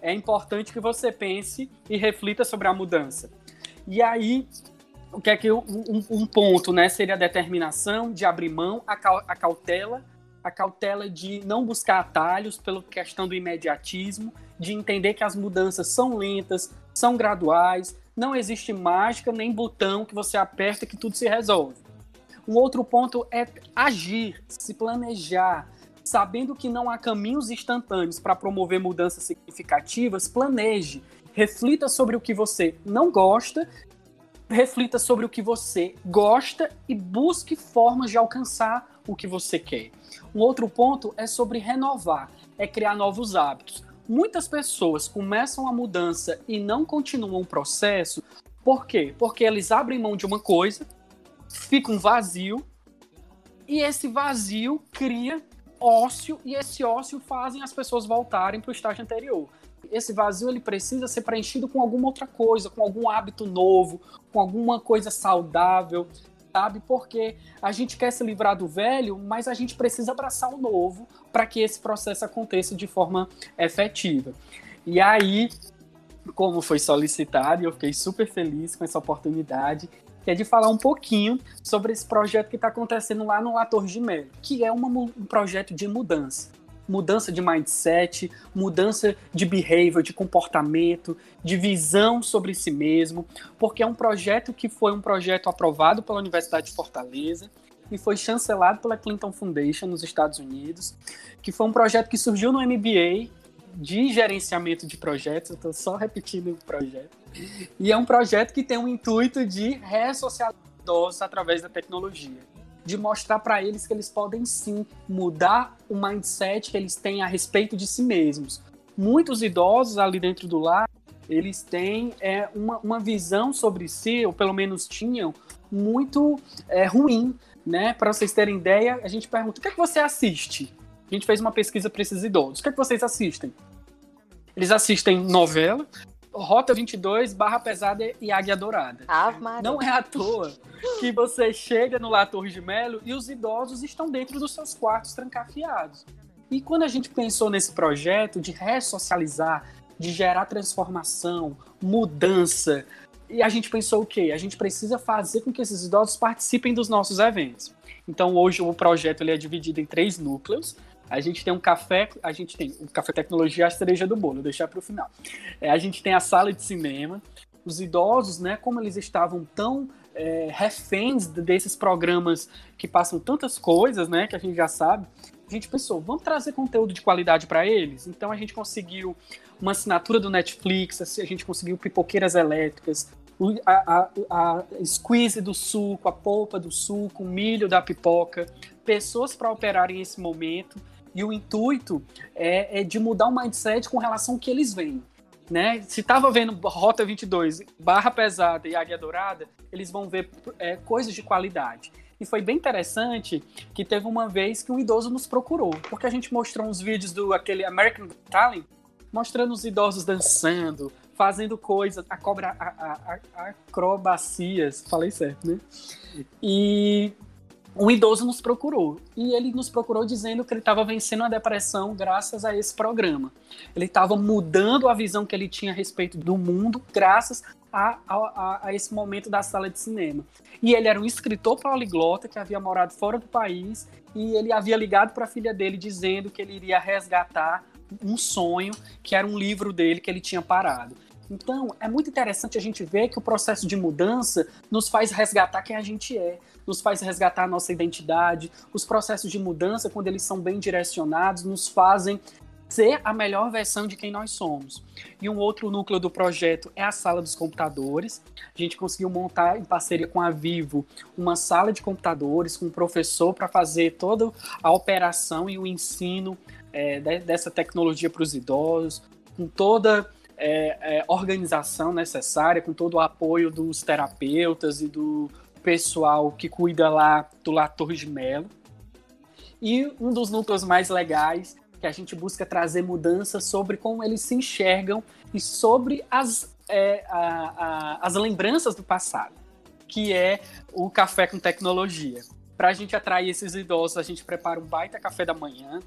é importante que você pense e reflita sobre a mudança. E aí, o que é que um, um, ponto, né, seria a determinação de abrir mão, a, a cautela, a cautela de não buscar atalhos pela questão do imediatismo, de entender que as mudanças são lentas, são graduais, não existe mágica nem botão que você aperta que tudo se resolve. Um outro ponto é agir, se planejar, sabendo que não há caminhos instantâneos para promover mudanças significativas, planeje, reflita sobre o que você não gosta, reflita sobre o que você gosta e busque formas de alcançar o que você quer. Um outro ponto é sobre renovar, é criar novos hábitos. Muitas pessoas começam a mudança e não continuam o processo. Por quê? Porque eles abrem mão de uma coisa, fica um vazio, e esse vazio cria ócio e esse ócio fazem as pessoas voltarem para o estágio anterior. Esse vazio ele precisa ser preenchido com alguma outra coisa, com algum hábito novo, com alguma coisa saudável, sabe? Porque a gente quer se livrar do velho, mas a gente precisa abraçar o novo para que esse processo aconteça de forma efetiva. E aí, como foi solicitado, eu fiquei super feliz com essa oportunidade que é de falar um pouquinho sobre esse projeto que está acontecendo lá no Lator de Melo, que é uma, um projeto de mudança. Mudança de mindset, mudança de behavior, de comportamento, de visão sobre si mesmo, porque é um projeto que foi um projeto aprovado pela Universidade de Fortaleza e foi chancelado pela Clinton Foundation nos Estados Unidos, que foi um projeto que surgiu no MBA de gerenciamento de projetos, eu estou só repetindo o projeto. E é um projeto que tem o intuito de ressocializar idosos através da tecnologia, de mostrar para eles que eles podem sim mudar o mindset que eles têm a respeito de si mesmos. Muitos idosos ali dentro do lar, eles têm é, uma, uma visão sobre si, ou pelo menos tinham, muito é, ruim, né? Para vocês terem ideia, a gente pergunta: o que é que você assiste? A gente fez uma pesquisa para esses idosos. O que, é que vocês assistem? Eles assistem novela, Rota 22, Barra Pesada e Águia Dourada. Ah, Não é à toa que você chega no La Torre de Melo e os idosos estão dentro dos seus quartos trancafiados. E quando a gente pensou nesse projeto de ressocializar, de gerar transformação, mudança, e a gente pensou o quê? A gente precisa fazer com que esses idosos participem dos nossos eventos. Então hoje o projeto ele é dividido em três núcleos. A gente tem um café, a gente tem o café tecnologia, a cereja do bolo, deixar para o final. É, a gente tem a sala de cinema. Os idosos, né, como eles estavam tão é, reféns desses programas que passam tantas coisas, né, que a gente já sabe, a gente pensou, vamos trazer conteúdo de qualidade para eles? Então a gente conseguiu uma assinatura do Netflix, a gente conseguiu pipoqueiras elétricas, a, a, a squeeze do suco, a polpa do suco, o milho da pipoca, pessoas para operarem esse momento e o intuito é, é de mudar o mindset com relação ao que eles veem. Né? Se tava vendo Rota 22, Barra Pesada e Águia Dourada, eles vão ver é, coisas de qualidade. E foi bem interessante que teve uma vez que um idoso nos procurou, porque a gente mostrou uns vídeos do aquele American Talent, mostrando os idosos dançando, fazendo coisas, acrobacias, falei certo, né? E um idoso nos procurou e ele nos procurou dizendo que ele estava vencendo a depressão graças a esse programa. Ele estava mudando a visão que ele tinha a respeito do mundo graças a, a, a, esse momento da sala de cinema. E ele era um escritor poliglota que havia morado fora do país e ele havia ligado para a filha dele dizendo que ele iria resgatar um sonho que era um livro dele que ele tinha parado. Então, é muito interessante a gente ver que o processo de mudança nos faz resgatar quem a gente é, nos faz resgatar a nossa identidade. Os processos de mudança, quando eles são bem direcionados, nos fazem ser a melhor versão de quem nós somos. E um outro núcleo do projeto é a sala dos computadores. A gente conseguiu montar em parceria com a Vivo uma sala de computadores com um professor para fazer toda a operação e o ensino é, dessa tecnologia para os idosos, com toda é, é, organização necessária, com todo o apoio dos terapeutas e do pessoal que cuida lá do La Torre de Melo. E um dos núcleos mais legais que a gente busca trazer mudanças sobre como eles se enxergam e sobre as, é, a, a, as lembranças do passado, que é o café com tecnologia. Para a gente atrair esses idosos, a gente prepara um baita café da manhã,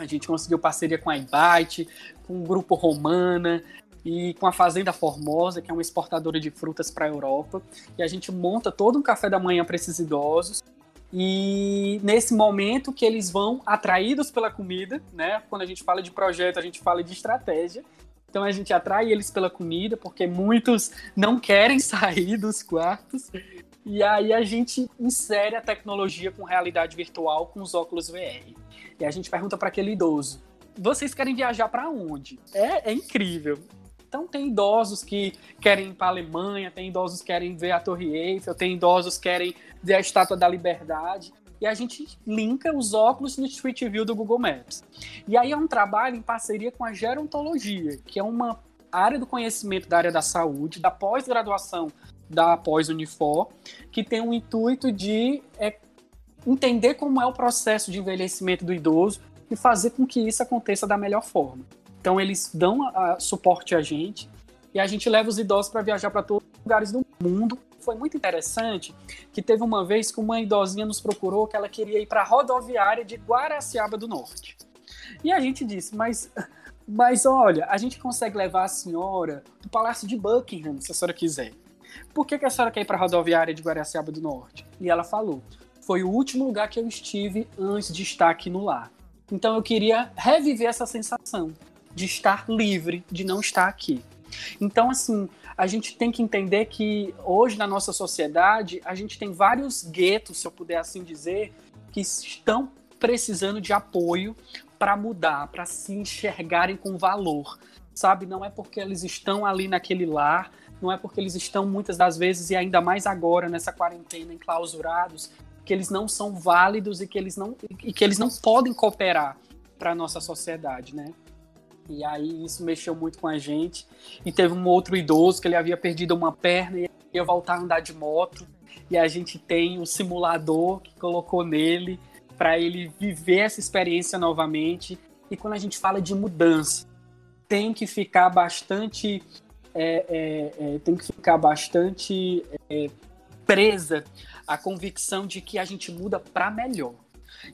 a gente conseguiu parceria com a iBite, com o Grupo Romana e com a Fazenda Formosa, que é uma exportadora de frutas para a Europa. E a gente monta todo um café da manhã para esses idosos. E nesse momento que eles vão atraídos pela comida, né? Quando a gente fala de projeto, a gente fala de estratégia. Então a gente atrai eles pela comida, porque muitos não querem [laughs] sair dos quartos. E aí a gente insere a tecnologia com realidade virtual com os óculos VR. E a gente pergunta para aquele idoso: vocês querem viajar para onde? É, é incrível. Então tem idosos que querem ir para a Alemanha, tem idosos que querem ver a Torre Eiffel, tem idosos que querem ver a Estátua da Liberdade. E a gente linka os óculos no Street View do Google Maps. E aí é um trabalho em parceria com a gerontologia, que é uma área do conhecimento da área da saúde, da pós-graduação da pós-Unifor, que tem o intuito de é, entender como é o processo de envelhecimento do idoso e fazer com que isso aconteça da melhor forma. Então eles dão a, a suporte a gente e a gente leva os idosos para viajar para todos os lugares do mundo. Foi muito interessante que teve uma vez que uma idosinha nos procurou que ela queria ir para a rodoviária de Guaraciaba do Norte. E a gente disse, mas mas olha, a gente consegue levar a senhora do Palácio de Buckingham, se a senhora quiser. Por que, que a senhora quer ir para a rodoviária de Guaraciaba do Norte? E ela falou: foi o último lugar que eu estive antes de estar aqui no lar. Então eu queria reviver essa sensação de estar livre, de não estar aqui. Então, assim, a gente tem que entender que hoje na nossa sociedade a gente tem vários guetos, se eu puder assim dizer, que estão precisando de apoio para mudar, para se enxergarem com valor, sabe? Não é porque eles estão ali naquele lar, não é porque eles estão muitas das vezes e ainda mais agora nessa quarentena enclausurados, que eles não são válidos e que eles não e que eles não podem cooperar para nossa sociedade, né? E aí isso mexeu muito com a gente. E teve um outro idoso que ele havia perdido uma perna e ia voltar a andar de moto. E a gente tem o um simulador que colocou nele para ele viver essa experiência novamente. E quando a gente fala de mudança, tem que ficar bastante é, é, é, tem que ficar bastante é, presa à convicção de que a gente muda para melhor.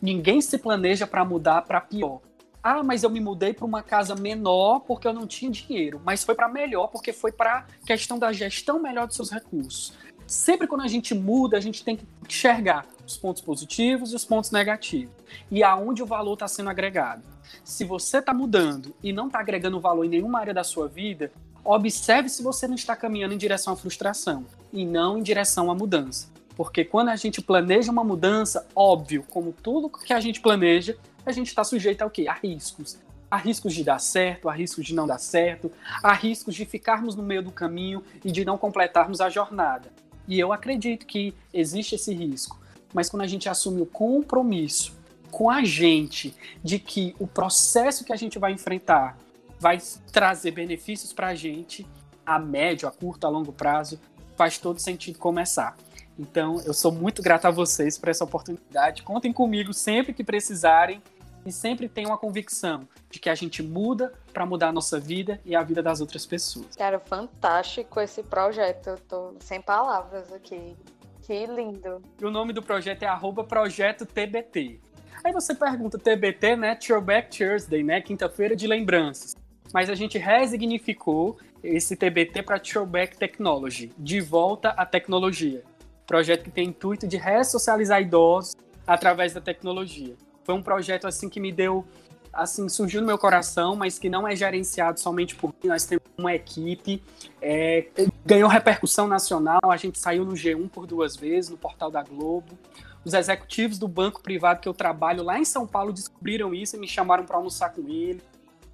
Ninguém se planeja para mudar para pior. Ah, mas eu me mudei para uma casa menor porque eu não tinha dinheiro. Mas foi para melhor porque foi para questão da gestão melhor dos seus recursos. Sempre quando a gente muda, a gente tem que enxergar os pontos positivos e os pontos negativos. E aonde o valor está sendo agregado. Se você está mudando e não está agregando valor em nenhuma área da sua vida, observe se você não está caminhando em direção à frustração e não em direção à mudança. Porque quando a gente planeja uma mudança, óbvio, como tudo que a gente planeja, a gente está sujeito a o quê? A riscos. Há riscos de dar certo, há riscos de não dar certo, há riscos de ficarmos no meio do caminho e de não completarmos a jornada. E eu acredito que existe esse risco. Mas quando a gente assume o compromisso com a gente de que o processo que a gente vai enfrentar vai trazer benefícios para a gente a médio, a curto, a longo prazo, faz todo sentido começar. Então, eu sou muito grato a vocês por essa oportunidade. Contem comigo sempre que precisarem e sempre tenham a convicção de que a gente muda para mudar a nossa vida e a vida das outras pessoas. Cara, fantástico esse projeto. Eu tô sem palavras aqui. Que lindo. E o nome do projeto é arroba Projeto TBT. Aí você pergunta, TBT, né? Throwback Thursday, né? Quinta-feira de lembranças mas a gente resignificou esse TBT para Throwback Technology, de volta à tecnologia. Projeto que tem intuito de ressocializar idosos através da tecnologia. Foi um projeto assim que me deu assim surgiu no meu coração, mas que não é gerenciado somente por mim. Nós temos uma equipe, é, ganhou repercussão nacional. A gente saiu no G1 por duas vezes, no portal da Globo. Os executivos do banco privado que eu trabalho lá em São Paulo descobriram isso e me chamaram para almoçar com ele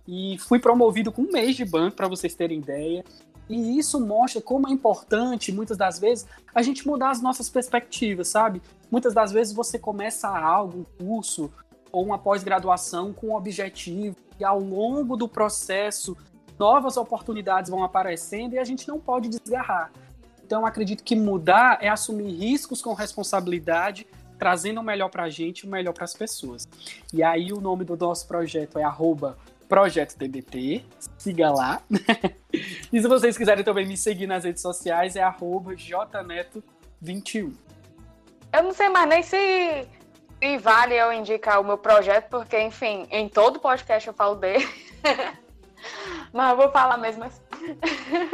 e fui promovido com um mês de banco, para vocês terem ideia. E isso mostra como é importante, muitas das vezes, a gente mudar as nossas perspectivas, sabe? Muitas das vezes você começa algo, um curso ou uma pós-graduação com um objetivo, e ao longo do processo, novas oportunidades vão aparecendo e a gente não pode desgarrar. Então, acredito que mudar é assumir riscos com responsabilidade, trazendo o melhor para a gente e o melhor para as pessoas. E aí, o nome do nosso projeto é arroba Projeto TBT, siga lá. [laughs] e se vocês quiserem também me seguir nas redes sociais, é jneto21. Eu não sei mais nem se, se vale eu indicar o meu projeto, porque, enfim, em todo podcast eu falo dele. [laughs] Mas eu vou falar mesmo assim.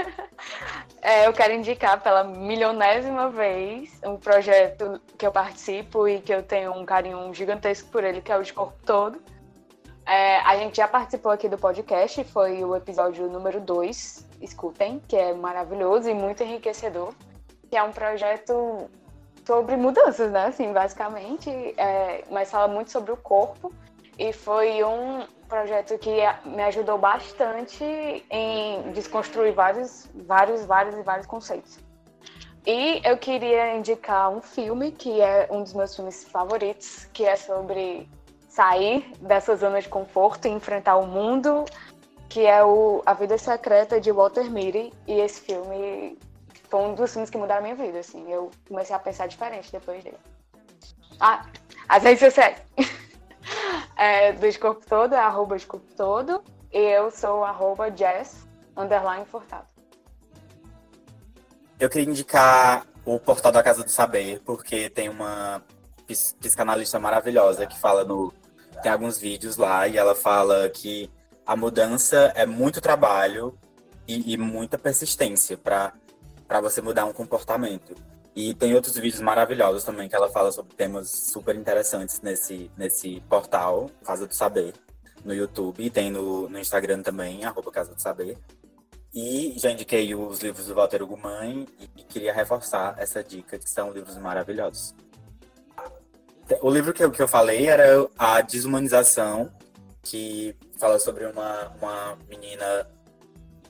[laughs] é, eu quero indicar pela milionésima vez um projeto que eu participo e que eu tenho um carinho gigantesco por ele, que é o de corpo todo é, a gente já participou aqui do podcast, foi o episódio número 2, escutem, que é maravilhoso e muito enriquecedor. Que é um projeto sobre mudanças, né? Assim, basicamente, é, mas fala muito sobre o corpo e foi um projeto que me ajudou bastante em desconstruir vários, vários, vários e vários conceitos. E eu queria indicar um filme que é um dos meus filmes favoritos, que é sobre sair dessa zona de conforto e enfrentar o mundo, que é o A Vida Secreta de Walter Mitty. E esse filme foi um dos filmes que mudaram a minha vida, assim. Eu comecei a pensar diferente depois dele. Ah, as redes sociais. [laughs] é, do Corpo Todo é arroba Corpo Todo. E eu sou arroba Jess, underline Furtado. Eu queria indicar o portal da Casa do Saber, porque tem uma psicanalista maravilhosa que fala no. Tem alguns vídeos lá e ela fala que a mudança é muito trabalho e, e muita persistência para você mudar um comportamento. E tem outros vídeos maravilhosos também que ela fala sobre temas super interessantes nesse, nesse portal, Casa do Saber, no YouTube. E tem no, no Instagram também, arroba Casa do Saber. E já indiquei os livros do Walter Ugumãe e queria reforçar essa dica, que são livros maravilhosos. O livro que eu, que eu falei era A Desumanização, que fala sobre uma, uma menina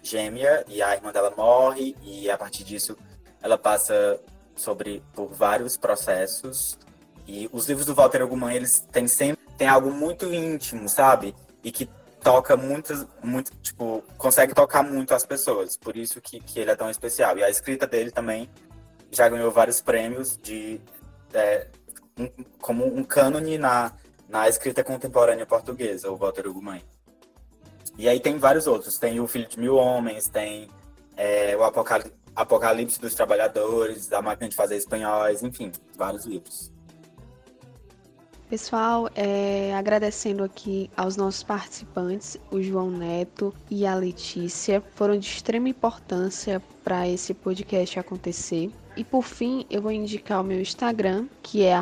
gêmea e a irmã dela morre e a partir disso ela passa sobre por vários processos e os livros do Walter Ugumãe eles têm sempre tem algo muito íntimo, sabe? E que toca muitas muito tipo consegue tocar muito as pessoas, por isso que, que ele é tão especial. E a escrita dele também já ganhou vários prêmios de é, um, como um cânone na na escrita contemporânea portuguesa, o Walter Ugumãe. E aí tem vários outros, tem o Filho de Mil Homens, tem é, o Apocalipse dos Trabalhadores, A Máquina de Fazer Espanhóis, enfim, vários livros. Pessoal, é, agradecendo aqui aos nossos participantes, o João Neto e a Letícia, foram de extrema importância para esse podcast acontecer. E por fim, eu vou indicar o meu Instagram, que é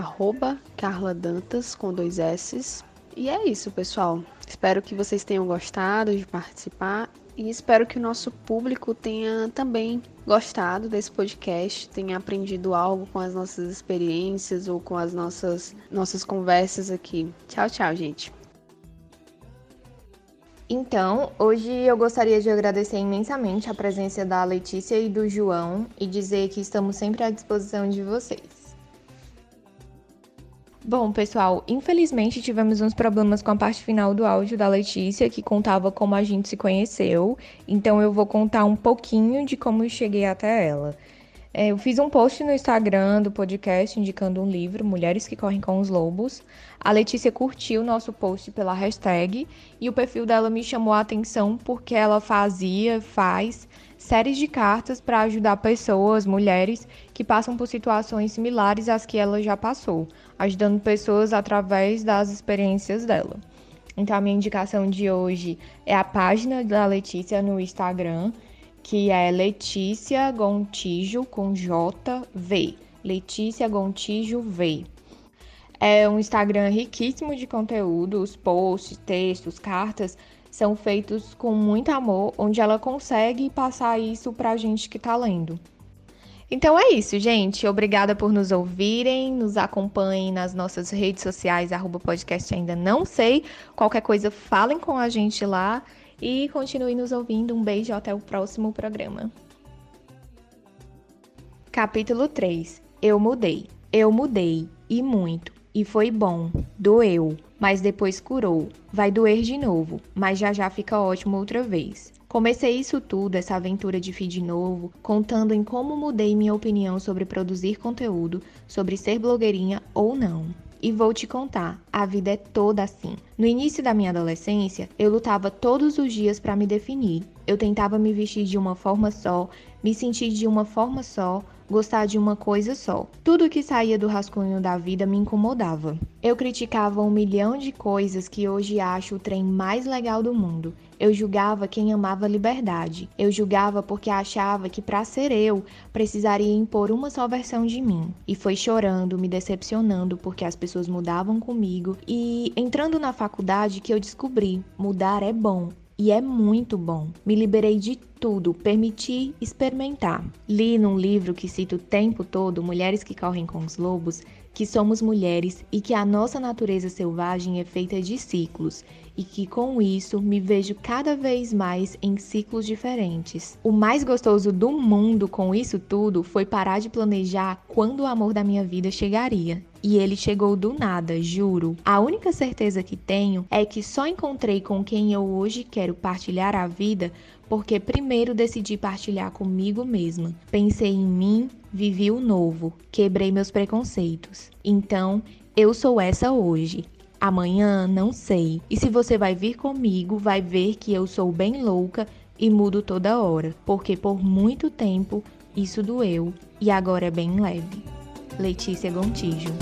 @carladantas com dois S. E é isso, pessoal. Espero que vocês tenham gostado de participar e espero que o nosso público tenha também gostado desse podcast, tenha aprendido algo com as nossas experiências ou com as nossas, nossas conversas aqui. Tchau, tchau, gente. Então, hoje eu gostaria de agradecer imensamente a presença da Letícia e do João e dizer que estamos sempre à disposição de vocês. Bom, pessoal, infelizmente tivemos uns problemas com a parte final do áudio da Letícia, que contava como a gente se conheceu. Então eu vou contar um pouquinho de como eu cheguei até ela. É, eu fiz um post no Instagram do podcast indicando um livro, Mulheres que Correm com os Lobos. A Letícia curtiu o nosso post pela hashtag e o perfil dela me chamou a atenção porque ela fazia, faz séries de cartas para ajudar pessoas, mulheres, que passam por situações similares às que ela já passou, ajudando pessoas através das experiências dela. Então, a minha indicação de hoje é a página da Letícia no Instagram, que é Letícia Gontijo com JV. Letícia Gontijo V. É um Instagram riquíssimo de conteúdo, os posts, textos, cartas são feitos com muito amor, onde ela consegue passar isso para a gente que está lendo. Então é isso, gente. Obrigada por nos ouvirem, nos acompanhem nas nossas redes sociais, arroba podcast ainda não sei. Qualquer coisa, falem com a gente lá e continuem nos ouvindo. Um beijo até o próximo programa. Capítulo 3 Eu mudei. Eu mudei, e muito, e foi bom, doeu mas depois curou. Vai doer de novo, mas já já fica ótimo outra vez. Comecei isso tudo, essa aventura de feed novo, contando em como mudei minha opinião sobre produzir conteúdo, sobre ser blogueirinha ou não. E vou te contar, a vida é toda assim. No início da minha adolescência, eu lutava todos os dias para me definir. Eu tentava me vestir de uma forma só, me sentir de uma forma só, gostar de uma coisa só. Tudo que saía do rascunho da vida me incomodava. Eu criticava um milhão de coisas que hoje acho o trem mais legal do mundo. Eu julgava quem amava liberdade. Eu julgava porque achava que para ser eu precisaria impor uma só versão de mim. E foi chorando, me decepcionando porque as pessoas mudavam comigo e entrando na faculdade que eu descobri, mudar é bom. E é muito bom. Me liberei de tudo, permiti experimentar. Li num livro que cita o tempo todo Mulheres que Correm com os Lobos que somos mulheres e que a nossa natureza selvagem é feita de ciclos e que com isso me vejo cada vez mais em ciclos diferentes. O mais gostoso do mundo com isso tudo foi parar de planejar quando o amor da minha vida chegaria. E ele chegou do nada, juro. A única certeza que tenho é que só encontrei com quem eu hoje quero partilhar a vida porque primeiro decidi partilhar comigo mesma. Pensei em mim, vivi o novo, quebrei meus preconceitos. Então, eu sou essa hoje. Amanhã não sei. E se você vai vir comigo, vai ver que eu sou bem louca e mudo toda hora, porque por muito tempo isso doeu e agora é bem leve. Letícia Gontijo